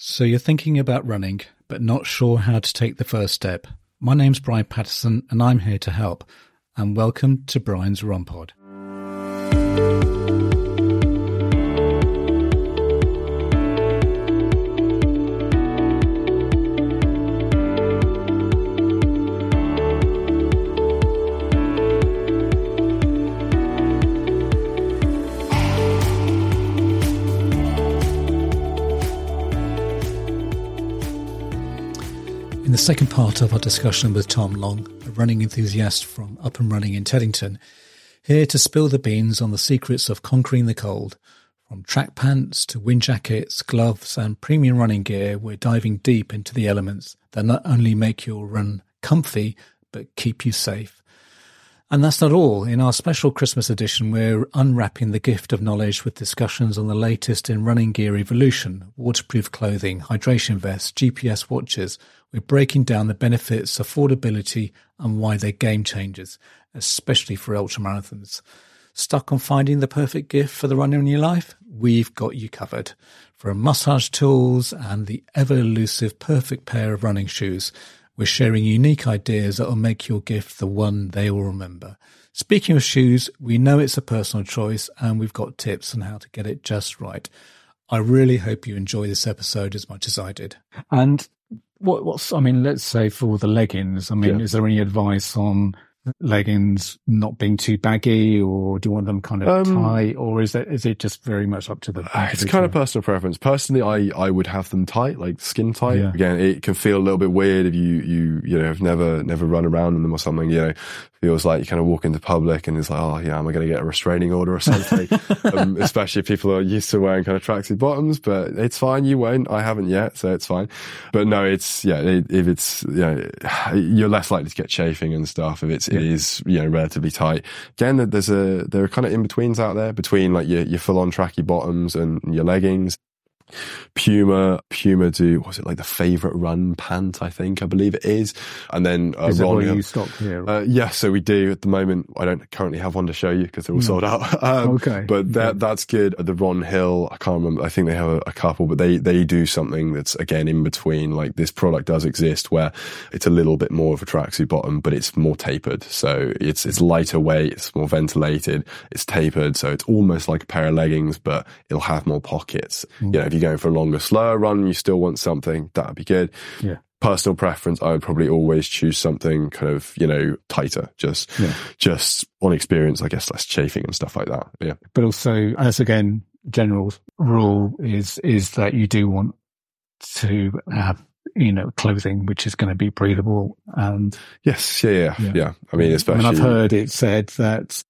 So you're thinking about running, but not sure how to take the first step. My name's Brian Patterson, and I'm here to help. And welcome to Brian's Run Pod. The second part of our discussion with Tom Long, a running enthusiast from Up and Running in Teddington, here to spill the beans on the secrets of conquering the cold. From track pants to wind jackets, gloves, and premium running gear, we're diving deep into the elements that not only make your run comfy, but keep you safe. And that's not all. In our special Christmas edition, we're unwrapping the gift of knowledge with discussions on the latest in running gear evolution, waterproof clothing, hydration vests, GPS watches. We're breaking down the benefits, affordability, and why they're game changers, especially for ultramarathons. Stuck on finding the perfect gift for the runner in your life? We've got you covered. From massage tools and the ever elusive perfect pair of running shoes, we're sharing unique ideas that will make your gift the one they will remember. Speaking of shoes, we know it's a personal choice and we've got tips on how to get it just right. I really hope you enjoy this episode as much as I did. And what, what's, I mean, let's say for the leggings, I mean, Yeah. is there any advice on leggings not being too baggy or do you want them kind of Um, tight or is it, is it just very much up to the Uh, It's kind of personal preference. Personally, I, I would have them tight, like skin tight. Yeah. Again, it can feel a little bit weird if you, you, you know, have never, never run around in them or something, you know, feels like you kind of walk into public and it's like, oh yeah, am I going to get a restraining order or something? um, especially if people are used to wearing kind of tracksuit bottoms, but it's fine. You won't. I haven't yet, so it's fine. But no, it's, yeah, it, if it's, you know, you're less likely to get chafing and stuff if it's, is, you know, relatively tight. Again, there's a, there are kind of in-betweens out there between like your, your full-on tracky bottoms and your leggings. Puma, Puma do, was it like the favorite run pant? I think, I believe it is. And then, uh, is Ron Hill- you stock here? uh, yeah, so we do at the moment. I don't currently have one to show you because they're all sold out. Um, Okay. but that that's good. The Ron Hill, I can't remember. I think they have a, a couple, but they they do something that's again in between. Like this product does exist where it's a little bit more of a tracksuit bottom, but it's more tapered. So it's it's lighter weight, it's more ventilated, it's tapered, so it's almost like a pair of leggings, but it'll have more pockets. You know, if you're going for a longer, slower run, you still want something that'd be good yeah. personal preference, I would probably always choose something kind of, you know, tighter, just, Yeah. just on experience, I guess, less chafing and stuff like that. Yeah. but also as again general rule is is that you do want to have you know clothing which is going to be breathable and Yes. Yeah. Yeah. Yeah. Yeah. I mean, I especially. mean, I've heard it said that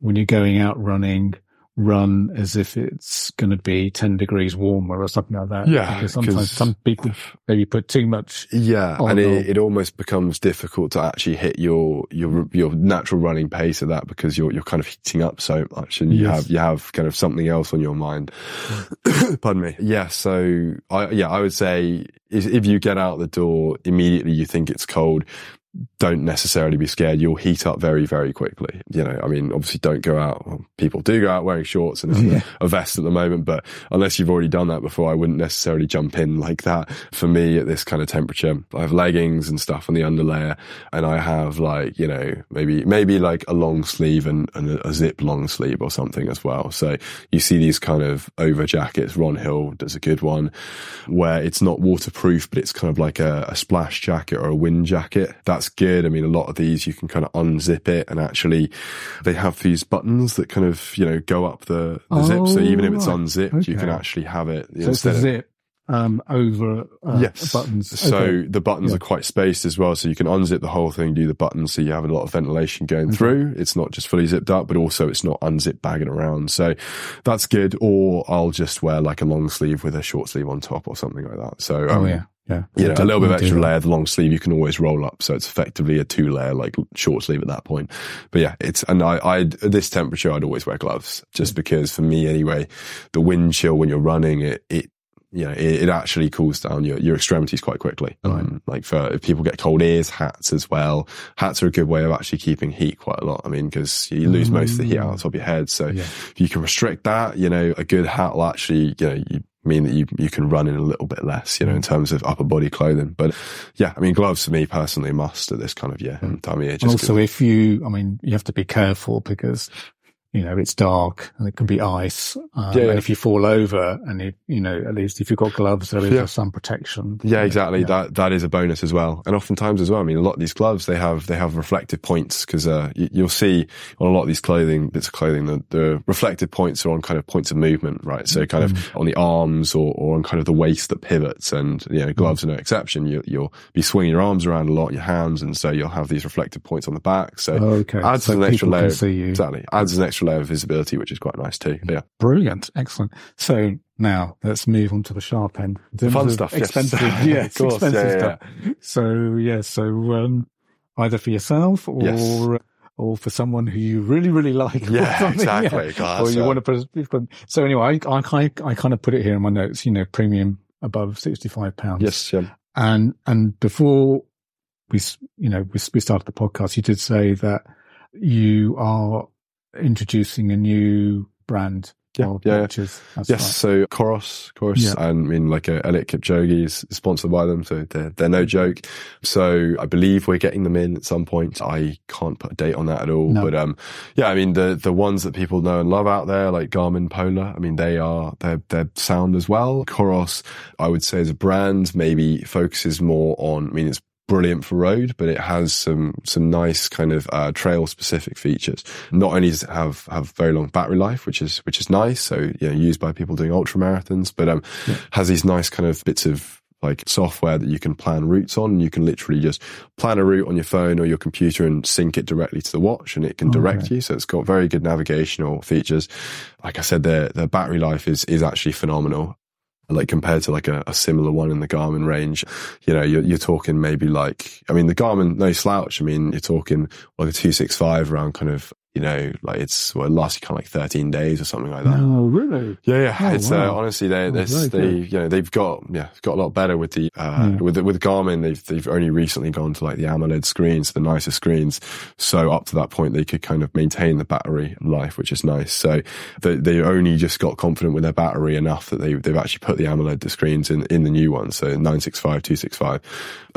when you're going out running run as if it's going to be 10 degrees warmer or something like that Yeah, because sometimes some people maybe put too much Yeah, and it, it almost becomes difficult to actually hit your your your natural running pace at that because you're you're kind of heating up so much, and you Yes. have you have kind of something else on your mind. Pardon me. Yeah, so I yeah I would say if you get out the door immediately, you think it's cold. Don't necessarily be scared. You'll heat up very, very quickly. You know, I mean, obviously, don't go out. Well, people do go out wearing shorts and Yeah. a vest at the moment, but unless you've already done that before, I wouldn't necessarily jump in like that. For me, at this kind of temperature, I have leggings and stuff on the underlayer, and I have like you know maybe maybe like a long sleeve and, and a, zip long sleeve or something as well. So you see these kind of over jackets. Ron Hill does a good one where it's not waterproof, but it's kind of like a, a splash jacket or a wind jacket. That's good. I mean, a lot of these you can kind of unzip it and actually they have these buttons that kind of, you know, go up the, the zip. So Oh, even if it's right. unzipped, you can actually have it so it's a zip um, over uh, yes. buttons So Okay. the buttons Yeah. are quite spaced as well. So you can unzip the whole thing, do the buttons. So you have a lot of ventilation going Okay. through. It's not just fully zipped up, but also it's not unzipped bagging around. So that's good. Or I'll just wear like a long sleeve with a short sleeve on top or something like that. So, oh um, yeah yeah you know, a little bit of extra layer. The long sleeve you can always roll up, so it's effectively a two layer like short sleeve at that point. But yeah, it's and I, I at this temperature I'd always wear gloves just because for me anyway, the wind chill when you're running it it you know, it, it actually cools down your, your extremities quite quickly. Um, like for if people get cold ears, hats as well. Hats are a good way of actually keeping heat quite a lot. I mean, because you lose most of the heat out of the top of your head. So Yeah. if you can restrict that, you know, a good hat will actually, you know, you mean that you you can run in a little bit less, you know, in terms of upper body clothing. But yeah, I mean, gloves for me personally must at this kind of year yeah time of year. Just also, if you, I mean, you have to be careful because, you know, it's dark and it can be ice. Um, Yeah, yeah. And if you fall over and you, you know, at least if you've got gloves, there is Yeah. some protection. Yeah, exactly. Yeah. That that is a bonus as well. And oftentimes as well, I mean, a lot of these gloves they have they have reflective points because uh, you, you'll see on a lot of these clothing bits of clothing the, the reflective points are on kind of points of movement, right? So kind of on the arms or, or on kind of the waist that pivots, and you know, gloves are no exception. You, you'll be swinging your arms around a lot, your hands, and so you'll have these reflective points on the back. So Okay. adds So an extra layer. see you. Exactly, adds an extra layer of visibility, which is quite nice too. But yeah. Brilliant. Excellent. So now let's move on to the sharp end. Terms fun stuff. Expensive. yes. Of course, expensive yeah, yeah, stuff. So, yeah. So, um, either for yourself or, Yes. or for someone who you really, really like. Yeah, exactly. God, or you so- want to put, so anyway, I, I, kind of- I kind of put it here in my notes, you know, premium above 65 pounds. Yes, yeah. And, and before we, you know, we, we started the podcast, you did say that you are introducing a new brand Yeah, yeah, watches. Yes, right. so Koros, of course, Yeah. and I mean, like uh, Eliud Kipchoge is sponsored by them, so they're, they're no joke. So I believe we're getting them in at some point. I can't put a date on that at all, No. but um, yeah, I mean the the ones that people know and love out there, like Garmin Polar, I mean they are they're they're sound as well. Koros, I would say as a brand, maybe focuses more on. I mean, it's brilliant for road, but it has some some nice kind of uh, trail specific features. Not only does it have have very long battery life, which is which is nice, so you know used by people doing ultra marathons, but um has these nice kind of bits of like software that you can plan routes on. You can literally just plan a route on your phone or your computer and sync it directly to the watch and it can direct Okay. you. So it's got very good navigational features. Like i said their their battery life is is actually phenomenal like compared to like a, a similar one in the Garmin range, you know, you're, you're talking maybe like, I mean, the Garmin, no slouch. I mean, you're talking like a 265 around kind of, you know, like it's, well, it lasts you kind of like 13 days or something like that. No, really? Yeah, yeah. Oh, it's wow. uh, honestly they Oh, they you know they've got yeah got a lot better with the uh Yeah. with the, with Garmin they've they've only recently gone to like the AMOLED screens the nicer screens so up to that point they could kind of maintain the battery life which is nice so they they only just got confident with their battery enough that they they've actually put the AMOLED screens in in the new one so 965 265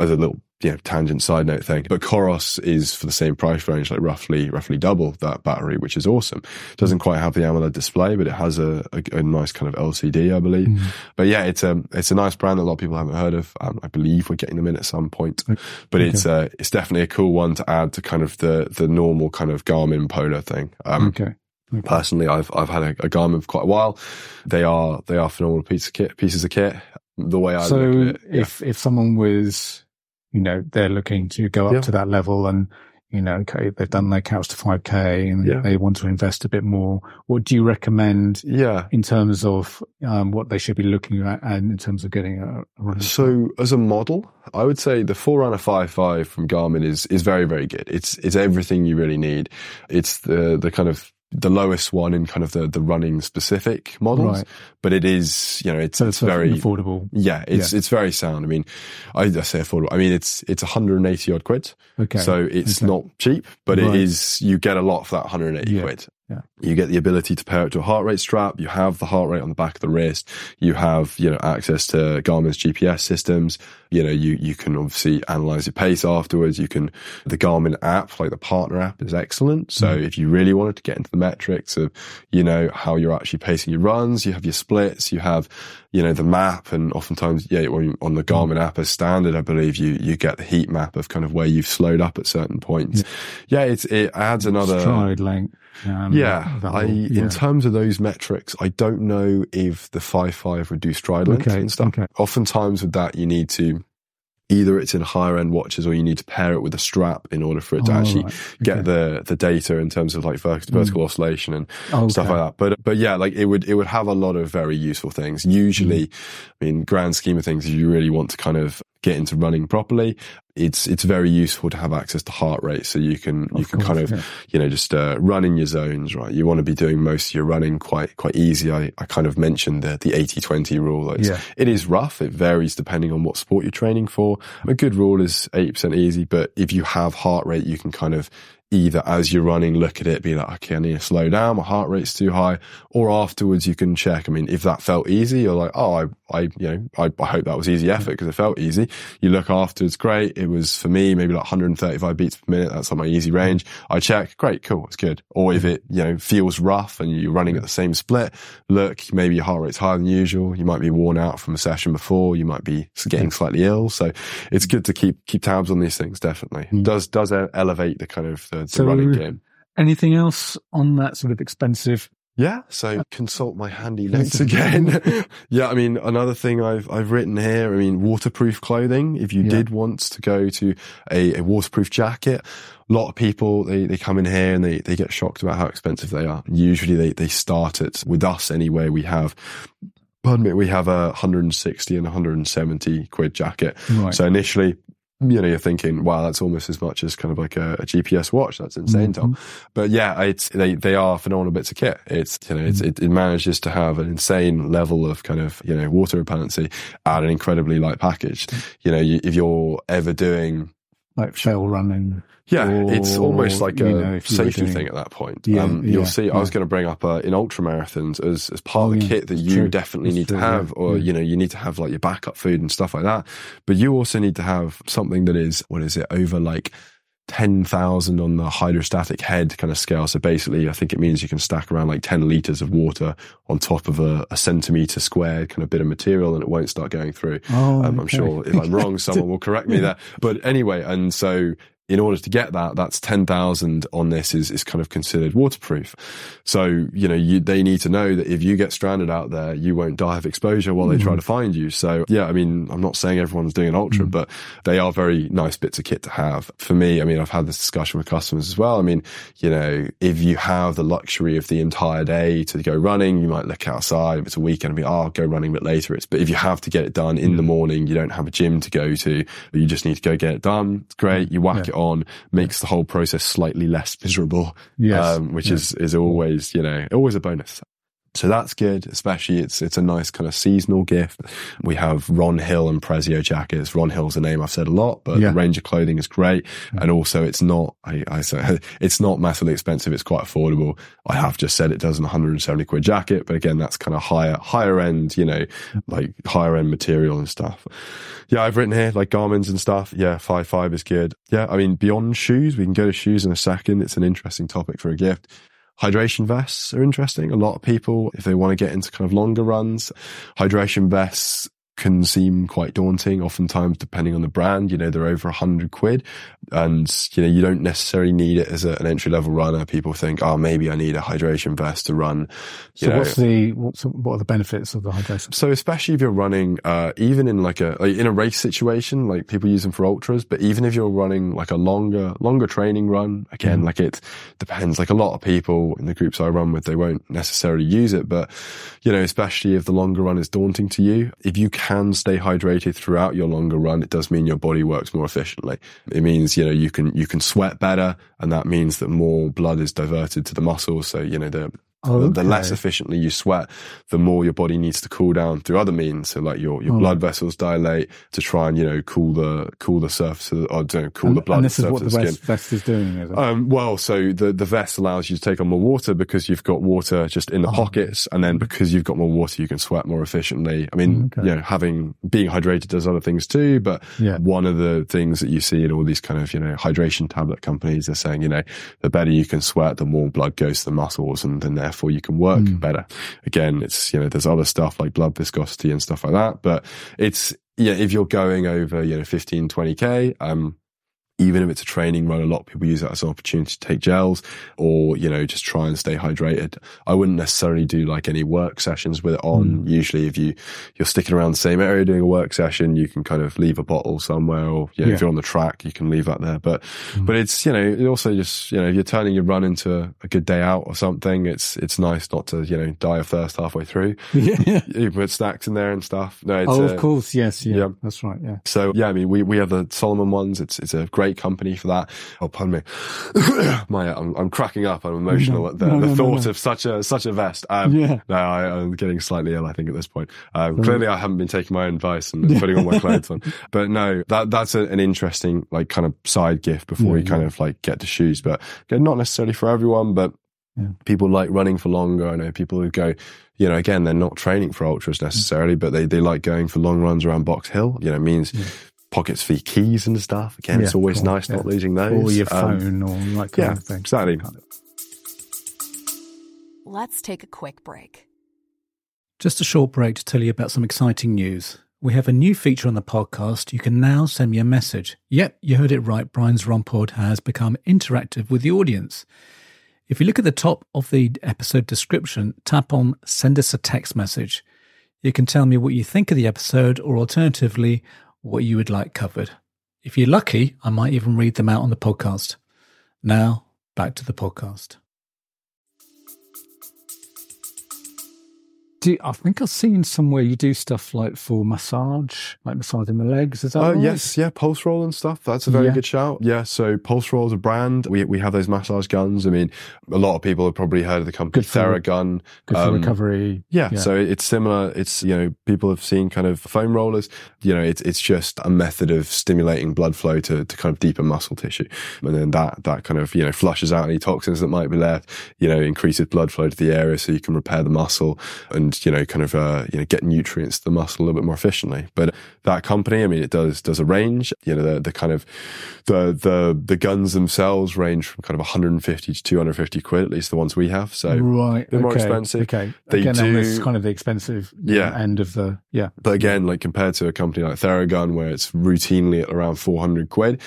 as a little you know, tangent side note thing. But Koros is for the same price range, like roughly, roughly double that battery, which is awesome. Doesn't quite have the AMOLED display, but it has a, a, a nice kind of LCD, I believe. Mm. But yeah, it's a, it's a nice brand that a lot of people haven't heard of. Um, I believe we're getting them in at some point, but it's, uh, it's definitely a cool one to add to kind of the, the normal kind of Garmin Polar thing. Um, Okay. okay. personally, I've, I've had a, a Garmin for quite a while. They are, they are phenomenal pieces of kit, pieces of kit. The way I so look at it. yeah. if if someone was, you know, they're looking to go up Yeah. to that level and you know, okay, they've done their couch to five k and Yeah. they want to invest a bit more. What do you recommend yeah. in terms of um, what they should be looking at and in terms of getting a, a So as a model, I would say the Forerunner 5.5 from Garmin is is very very good. It's it's everything you really need. It's the the kind of the lowest one in kind of the the running specific models, Right. but it is you know it's So it's it's very affordable. yeah it's it's very sound. I mean, I, I say affordable. I mean it's it's 180 odd quid, Okay. so it's Okay. not cheap, but Right. it is you get a lot for that 180 Yeah. quid. Yeah. You get the ability to pair it to a heart rate strap. You have the heart rate on the back of the wrist. You have, you know, access to Garmin's GPS systems. You know, you, you can obviously analyze your pace afterwards. You can, the Garmin app, like the partner app is excellent. So Mm. if you really wanted to get into the metrics of, you know, how you're actually pacing your runs, you have your splits, you have, you know, the map and oftentimes, yeah, on the Garmin app as standard, I believe you, you get the heat map of kind of where you've slowed up at certain points. Yeah, it's, it adds another. stride length. Um, Yeah, I yeah. in terms of those metrics, I don't know if the five five would do stride length Okay, and stuff. okay. Oftentimes with that, you need to either it's in higher end watches or you need to pair it with a strap in order for it to Oh, actually right. get the the data in terms of like vertical, vertical oscillation and Okay. stuff like that. But but yeah, like it would it would have a lot of very useful things. Usually, Mm. I mean, grand scheme of things, you really want to kind of get into running properly, it's it's very useful to have access to heart rate, so you can you Of can kind of yeah. you know just uh, run in your zones, right? You want to be doing most of your running quite quite easy. I, I kind of mentioned the the 80-20 rule. It's, Yeah. It is rough. It varies depending on what sport you're training for. A good rule is eighty percent easy, but if you have heart rate, you can kind of either as you're running, look at it, be like, okay, I need to slow down. My heart rate's too high. Or afterwards you can check. I mean, if that felt easy, you're like, oh, I, I, you know, I, I hope that was easy effort because it felt easy. You look afterwards, great. It was for me, maybe like 135 beats per minute. That's like my easy range. I check, great, cool. It's good. Or if it, you know, feels rough and you're running at the same split, look, maybe your heart rate's higher than usual. You might be worn out from a session before. You might be getting slightly ill. So it's mm. good to keep, keep tabs on these things. Definitely mm. does, does e- elevate the kind of the, the So- running game. Anything else on that sort of expensive? Yeah, so uh, consult my handy notes again. yeah, I mean, another thing I've I've written here. I mean, waterproof clothing. If you Yeah. did want to go to a, a waterproof jacket, a lot of people they, they come in here and they, they get shocked about how expensive they are. Usually they they start at with us anyway. We have. Pardon me, we have a 160 and 170 quid jacket. Right. So initially, you know, you're thinking, wow, that's almost as much as kind of like a, a GPS watch. That's insane, Tom. Mm-hmm. But yeah, it's, they, they are phenomenal bits of kit. It's, you know, it's, mm-hmm. it, it manages to have an insane level of kind of, you know, water repellency at an incredibly light package. Mm. You know, you, if you're ever doing, like trail running. yeah, it's almost like you a know, if you were safety doing- thing at that point. Yeah, um, you'll see, I was going to bring up uh, in ultra marathons as, as part Oh, of the yeah, kit that you true. definitely That's need to true, yeah, have, or, yeah. you know, you need to have like your backup food and stuff like that. But you also need to have something that is, what is it, over like 10,000 on the hydrostatic head kind of scale. So basically, I think it means you can stack around like 10 liters of water on top of a, a centimeter squared kind of bit of material and it won't start going through. Oh, Um, I'm okay. sure if I'm wrong, someone will correct me there. But anyway, and so in order to get that, that's 10,000 on this is, is kind of considered waterproof. So, you know, you, they need to know that if you get stranded out there, you won't die of exposure while they try mm. to find you. So yeah, I mean, I'm not saying everyone's doing an ultra, mm. but they are very nice bits of kit to have. For me, I mean, I've had this discussion with customers as well. I mean, you know, if you have the luxury of the entire day to go running, you might look outside. If it's a weekend, and be, oh, I'll go running a bit later. It's, but if you have to get it done in the mm. morning, you don't have a gym to go to, you just need to go get it done. It's great. You whack Yeah. it on, makes the whole process slightly less miserable. Yes. Um, which is, is always, you know, always a bonus. So that's good, especially it's it's a nice kind of seasonal gift. We have Ron Hill and Prezio jackets. Ron Hill's a name I've said a lot, but Yeah. the range of clothing is great. And also it's not I, I say it's not massively expensive, it's quite affordable. I have just said it does an 170 quid jacket, but again that's kind of higher higher end, you know, like higher end material and stuff. Yeah, I've written here like Garmin's and stuff. Yeah, five five is good. Yeah, I mean beyond shoes, we can go to shoes in a second. It's an interesting topic for a gift. Hydration vests are interesting. A lot of people, if they want to get into kind of longer runs, hydration vests can seem quite daunting. Oftentimes, depending on the brand, you know, they're over a hundred quid and, you know, you don't necessarily need it as a, an entry level runner. People think, oh, maybe I need a hydration vest to run. You so know, what's the what's what are the benefits of the hydration? so especially if you're running, uh, even in like a, like in a race situation, like people use them for ultras, but even if you're running like a longer, longer training run, again, like it depends. Like a lot of people in the groups I run with, they won't necessarily use it, but you know, especially if the longer run is daunting to you, if you can stay hydrated throughout your longer run, it does mean your body works more efficiently. It means, you know, you can, you can sweat better and that means that more blood is diverted to the muscles. So, you know, the, Oh, the, the less efficiently you sweat, the more your body needs to cool down through other means. So like your, your Oh. blood vessels dilate to try and, you know, cool the, cool the surface uh, of or don't cool the blood and this is what the vest, vest is doing, is it? Um, well, so the, the vest allows you to take on more water because you've got water just in the Oh. pockets. And then because you've got more water, you can sweat more efficiently. I mean, hmm, Okay. you know, having, being hydrated does other things too, but Yeah. one of the things that you see in all these kind of, you know, hydration tablet companies they're saying, you know, the better you can sweat, the more blood goes to the muscles and then therefore you can work Mm. better. Again, it's, you know, there's other stuff like blood viscosity and stuff like that, but it's, yeah, if you're going over, you know, 15, 20k, um, even if it's a training run, a lot of people use that as an opportunity to take gels or, you know, just try and stay hydrated. I wouldn't necessarily do like any work sessions with it on. Mm. Usually if you, you're sticking around the same area doing a work session, you can kind of leave a bottle somewhere or, you know, yeah. if you're on the track, you can leave that there. But, mm. but it's, you know, it also just, you know, if you're turning your run into a good day out or something, it's, it's nice not to, you know, die of thirst halfway through. Yeah. You put snacks in there and stuff. No, oh, of uh, course. Yes. Yeah, yeah. That's right. Yeah. So yeah, I mean, we, we have the Salomon ones. It's, it's a great company for that. Oh, pardon me. My, I'm, I'm cracking up. I'm emotional no, at the, no, the no, thought of such a, such a vest. Um, yeah. No, I, am getting slightly ill, I think, at this point. Um, clearly I haven't been taking my own advice and putting all my clothes on, but no, that, that's a, an interesting, like kind of side gift before yeah, you kind of like get to shoes, but again, not necessarily for everyone, but yeah. People like running for longer. I know people who go, you know, again, they're not training for ultras necessarily, but they, they like going for long runs around Box Hill. You know, means yeah. Pockets for your keys and stuff. Again, yeah, it's always cool. nice not losing those. Or your um, phone um, or like yeah, of thing. Exactly. Let's take a quick break. Just a short break to tell you about some exciting news. We have a new feature on the podcast. You can now send me a message. Yep, you heard it right. Brian's Run Pod has become interactive with the audience. If you look at the top of the episode description, tap on Send us a text message. You can tell me what you think of the episode or alternatively, what you would like covered. If you're lucky, I might even read them out on the podcast. Now, back to the podcast. Do you, I think I've seen somewhere you do stuff like for massage, like massaging the legs. Is that uh, right? Yes, yeah, Pulseroll and stuff. That's a very yeah. good shout. Yeah, so Pulseroll is a brand. We we have those massage guns. I mean, a lot of people have probably heard of the company good for, Theragun. Good for um, recovery. Yeah, yeah, so it's similar. It's you know people have seen kind of foam rollers. You know, it's it's just a method of stimulating blood flow to to kind of deepen muscle tissue, and then that that kind of you know flushes out any toxins that might be left. You know, increases blood flow to the area so you can repair the muscle and and you know kind of uh, you know get nutrients to the muscle a little bit more efficiently. But that company, I mean, it does does a range. You know, the the kind of the the the guns themselves range from kind of 150 to 250 quid, at least the ones we have. So right, they're okay. more expensive. Okay, they again, do this kind of the expensive yeah. end of the yeah. But again, like compared to a company like Theragun, where it's routinely at around 400 quid,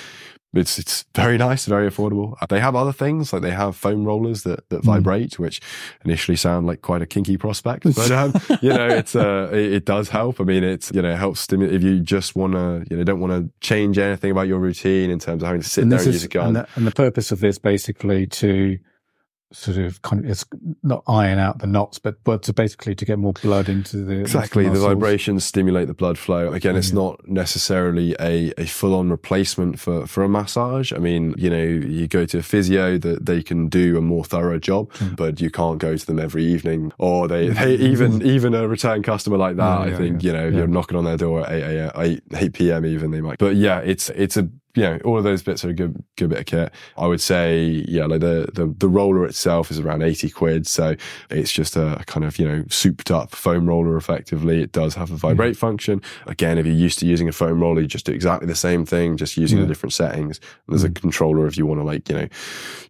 it's it's very nice, very affordable. They have other things like they have foam rollers that that mm. vibrate, which initially sound like quite a kinky prospect, but um, you know it's uh it, it, does help. I mean, it's you know it helps stimulate if you just want to you know don't want to change anything about your routine in terms of having to sit and there and is, use a gun. And the, and the purpose of this basically to sort of kind of it's not iron out the knots, but but to basically to get more blood into the exactly the, the vibrations stimulate the blood flow. Again, it's not necessarily a, a full on replacement for for a massage. I mean, you know, you go to a physio that they can do a more thorough job, mm. but you can't go to them every evening. Or they, they even even a return customer like that. Yeah, I think yeah, you know yeah. you're knocking on their door at 8, 8, 8 p.m. even they might. But yeah, it's it's a you know, all of those bits are a good, good bit of kit. I would say, yeah, like the, the, the roller itself is around 80 quid. So it's just a kind of, you know, souped up foam roller effectively. It does have a vibrate mm. function. Again, if you're used to using a foam roller, you just do exactly the same thing, just using yeah. the different settings. There's a controller if you want to like, you know,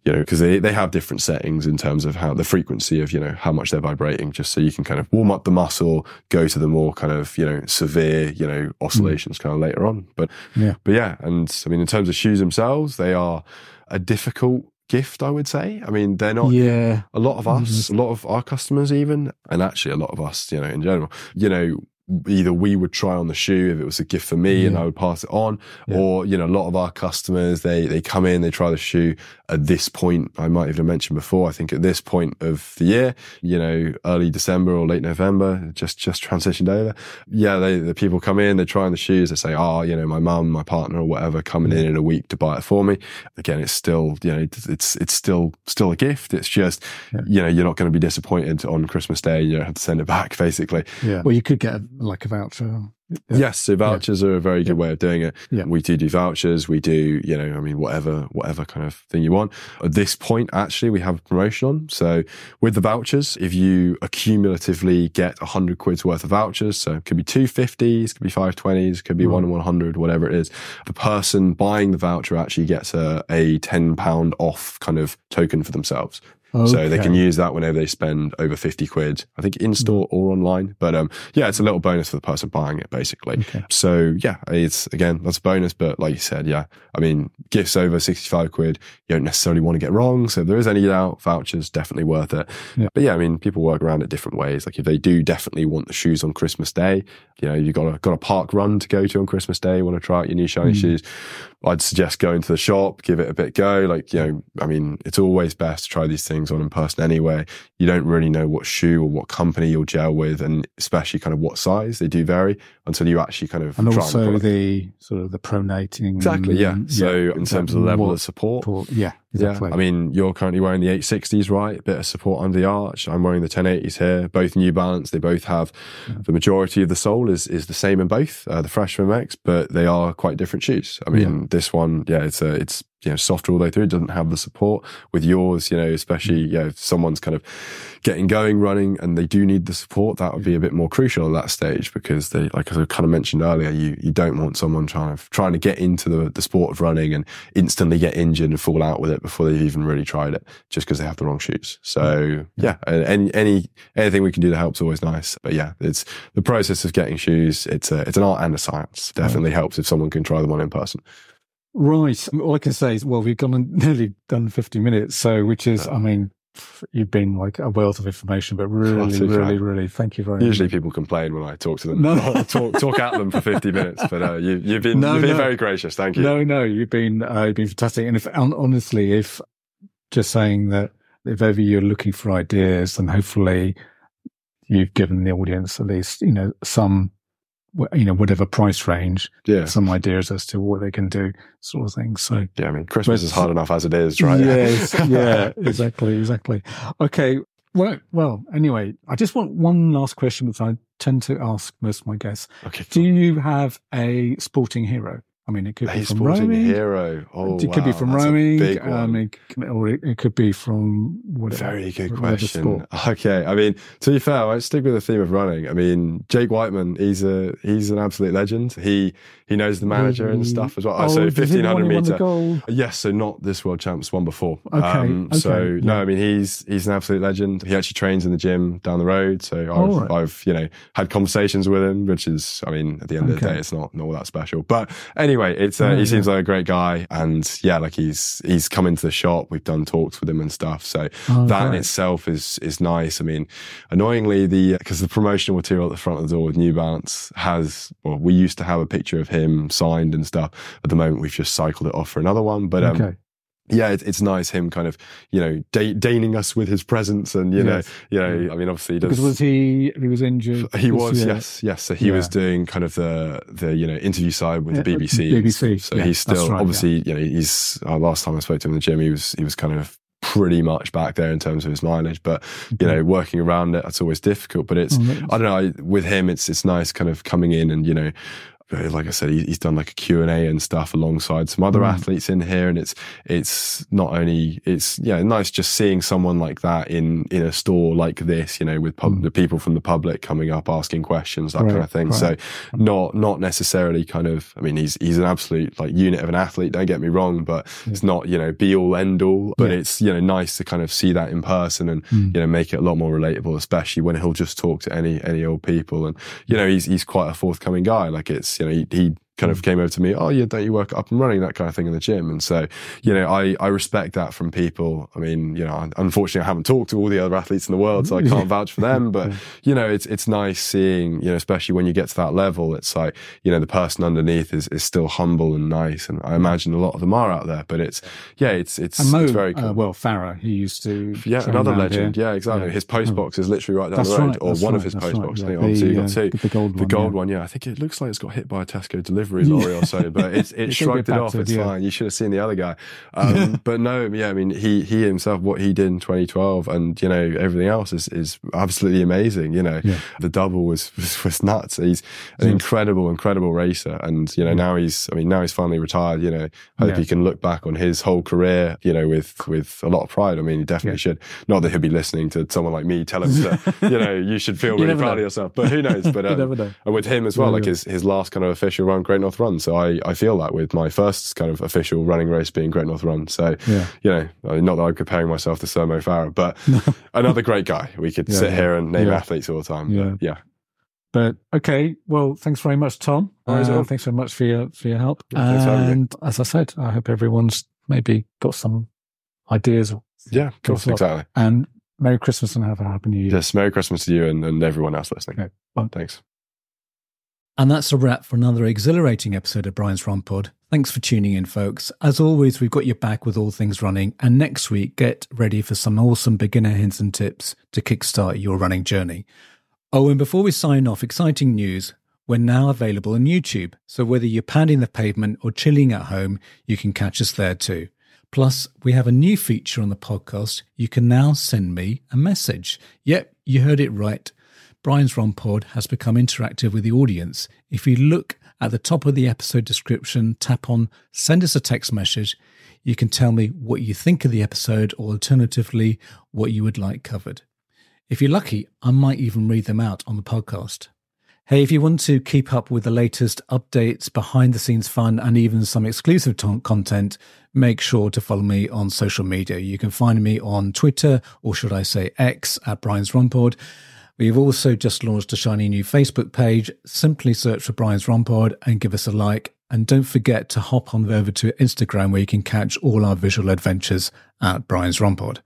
you know, cause they, they have different settings in terms of how the frequency of, you know, how much they're vibrating, just so you can kind of warm up the muscle, go to the more kind of, you know, severe, you know, oscillations mm. kind of later on. But yeah, but yeah. And mean, in terms of shoes themselves, they are a difficult gift, I would say. I mean, they're not. Yeah. A lot of us, mm-hmm. a lot of our customers, even, and actually a lot of us, you know, in general, you know, either we would try on the shoe if it was a gift for me yeah. and I would pass it on, yeah. or you know, a lot of our customers they they come in, they try the shoe at this point. I might even mention before. I think at this point of the year, you know, early December or late November, just just transitioned over. Yeah, they, the people come in, they try on the shoes, they say, "Oh, you know, my mum, my partner, or whatever, coming in in a week to buy it for me." Again, it's still you know, it's it's still still a gift. It's just yeah. you know, you're not going to be disappointed on Christmas Day. You don't have to send it back, basically. Yeah. Well, you could get like a voucher. Yeah. Yes, so vouchers yeah. are a very good yeah. way of doing it. Yeah. We do do vouchers. We do, you know, I mean, whatever, whatever kind of thing you want. At this point, actually, we have a promotion on. So with the vouchers, if you accumulatively get a hundred quid's worth of vouchers, so it could be two fifties, could be five twenties, could be right. one one hundred, whatever it is, the person buying the voucher actually gets a, a ten pound off kind of token for themselves. So they can use that whenever they spend over 50 quid, I think in store or online. But um, yeah, it's a little bonus for the person buying it, basically. Okay. So yeah, it's again, that's a bonus. But like you said, yeah, I mean, gifts over 65 quid, you don't necessarily want to get wrong. So if there is any doubt, vouchers definitely worth it. Yeah. But yeah, I mean, people work around it different ways. Like if they do definitely want the shoes on Christmas Day, you know, you've got a, got a park run to go to on Christmas Day, you want to try out your new shiny Mm. shoes. I'd suggest going to the shop, give it a bit go. Like, you know, I mean, it's always best to try these things on in person anyway. You don't really know what shoe or what company you'll gel with, and especially kind of what size they do vary until you actually kind of And try also product. the sort of the pronating. exactly, yeah. and- So in terms of the level of support, support- Yeah, exactly. yeah, I mean, you're currently wearing the 860s, right? a Bit of support under the arch. I'm wearing the 1080s here. Both New Balance. They both have the majority of the sole is is the same in both uh, the Fresh Foam X, but they are quite different shoes. I mean, this one, yeah, it's a it's you know softer all the way through. It doesn't have the support with yours. You know, especially Mm. yeah, if someone's kind of getting going running and they do need the support, that would be a bit more crucial at that stage because they, like I kind of mentioned earlier, you you don't want someone trying to trying to get into the the sport of running and instantly get injured and fall out with it before they've even really tried it, just because they have the wrong shoes. So mm. yeah, any any anything we can do to help is always nice. But yeah, it's the process of getting shoes. It's a it's an art and a science. Definitely helps if someone can try them on in person. Right. All I can say is, well, we've gone and nearly done 50 minutes. So, which is, I mean, you've been like a wealth of information, but really, Classic, really, really, thank you very much. Usually people complain when I talk to them. No. No, talk talk at them for fifty minutes, but uh, you, you've been No, you've been no. very gracious. Thank you. No, no, you've been, uh, you've been fantastic. And if, honestly, if just saying that if ever you're looking for ideas, then hopefully you've given the audience at least, you know, some, you know, whatever price range, Yeah, some ideas as to what they can do, sort of thing. So, yeah. I mean, Christmas is hard enough as it is, right? Yes, yeah, exactly, exactly. Okay. Well, well, anyway, I just want one last question, which I tend to ask most of my guests. okay. Do you have a sporting hero? I mean, it could A be from rowing. hero. Oh, it could be from that's big Um, it, or it, it could be from whatever. Very good question. Okay, I mean, to be fair, I stick with the theme of running. I mean, Jake Wightman, he's a he's an absolute legend. He he knows the manager and stuff as well. Oh, so fifteen hundred won- he won the meter. Yes, so not this world champs, one before. Okay, So okay, no, yeah. I mean he's he's an absolute legend. He actually trains in the gym down the road. So I've right. I've you know had conversations with him, which is I mean at the end of the day, it's not not all that special. But anyway, it's uh, Yeah, he seems like a great guy, and yeah, like he's he's come into the shop. We've done talks with him and stuff. So Oh, that in itself is is nice. I mean, annoyingly, the because the promotional material at the front of the door with New Balance has well, we used to have a picture of him signed and stuff. At the moment, we've just cycled it off for another one. But um, okay. Yeah, it's, it's nice him kind of you know de- deigning us with his presence, and you know, Yes. you know, I mean, obviously, he does. Because was he? He was injured. he was, yeah. yes, yes. So he was doing kind of the the you know interview side with the Yeah, uh, BBC. BBC, So yeah, he's still right, obviously you know he's uh, last time I spoke to him in the gym he was he was kind of pretty much back there in terms of his mileage. But you know working around it that's always difficult. But it's Oh, I don't know I, with him it's it's nice kind of coming in and you know. Like I said, he's done like a Q and A and stuff alongside some other Mm. athletes in here, and it's it's not only it's yeah nice just seeing someone like that in in a store like this, you know, with pub, the people from the public coming up asking questions, that kind Mm. Of thing. right. So not not necessarily kind of I mean he's he's an absolute like unit of an athlete, don't get me wrong, but it's not, you know, be all end all. But Yeah. it's, you know, nice to kind of see that in person and, Mm. you know, make it a lot more relatable, especially when he'll just talk to any any old people. And, you know, he's he's quite a forthcoming guy. Like it's, you know, he, he kind of came over to me, oh yeah, don't you work up and running, that kind of thing in the gym. And so, you know, I, I respect that from people. I mean, you know, unfortunately I haven't talked to all the other athletes in the world, so I can't vouch for them, but you know, it's, it's nice seeing, you know, especially when you get to that level, it's like, you know, the person underneath is, is still humble and nice. And I imagine a lot of them are out there, but it's, yeah, it's, it's, Mo, it's very cool. uh, well, Farah, he used to. Yeah, another legend. here. Yeah, exactly. Yeah. His post box is literally right down That's the road, right, or one of his post right, boxes. yeah. I think obviously The, uh, two. the gold The one, gold yeah. one, yeah. I think it looks like it's got hit by a Tesco delivery lorry or so, but it's, it shrugged it off. It's fine. You should have seen the other guy. Um, but no, yeah, I mean, he, he himself, what he did in 2012 and, you know, everything else is, is absolutely amazing. You know, Yeah. the double was, was, was nuts. He's an incredible, incredible racer. And, you know, now he's, I mean, now he's finally retired, you know, I hope he can look back on his whole career, you know, with, with a lot of pride. I mean, he definitely should. Not that he'll be listening to someone like me tell him to, you know, you should feel You really proud know. of yourself, but who knows? But, um, and with him as well, like his, his last kind of official run, Great North Run. So I, I feel that with my first kind of official running race being Great North Run. So, Yeah. you know, not that I'm comparing myself to Sir Mo Farah, but another great guy. We could Yeah, sit yeah. here and name athletes all the time. Yeah. But yeah. But okay, well, thanks very much, Tom. Uh, thanks very much for your for your help. Yeah, thanks for having me. and as I said, I hope everyone's maybe got some ideas. Yeah, of course, exactly. And Merry Christmas and have a happy New Year. Yes, Merry Christmas to you and, and everyone else listening. Okay. Thanks. And that's a wrap for another exhilarating episode of Brian's Run Pod. Thanks for tuning in, folks. As always, we've got your back with all things running. And next week, get ready for some awesome beginner hints and tips to kickstart your running journey. Oh, and before we sign off, exciting news. We're now available on YouTube. So whether you're pounding the pavement or chilling at home, you can catch us there too. Plus, we have a new feature on the podcast. You can now send me a message. Yep, you heard it right. Brian's Run Pod has become interactive with the audience. If you look at the top of the episode description, tap on send us a text message. You can tell me what you think of the episode or alternatively, what you would like covered. If you're lucky, I might even read them out on the podcast. Hey, if you want to keep up with the latest updates, behind the scenes fun, and even some exclusive ton- content, make sure to follow me on social media. You can find me on Twitter, or should I say X, at Brian's Run Pod. We've also just launched a shiny new Facebook page. Simply search for Brian's Run Pod and give us a like. And don't forget to hop on over to Instagram where you can catch all our visual adventures at Brian's Run Pod.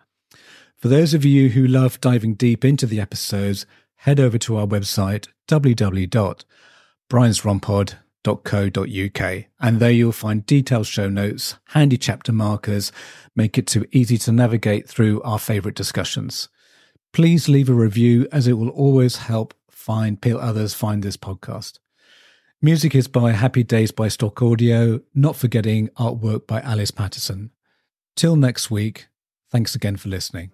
For those of you who love diving deep into the episodes, head over to our website, www.briansrunpod.co.uk, and there you'll find detailed show notes, handy chapter markers, make it too easy to navigate through our favourite discussions. Please leave a review as it will always help find others find this podcast. Music is by Happy Days by Stock Audio, not forgetting artwork by Alice Patterson. Till next week, thanks again for listening.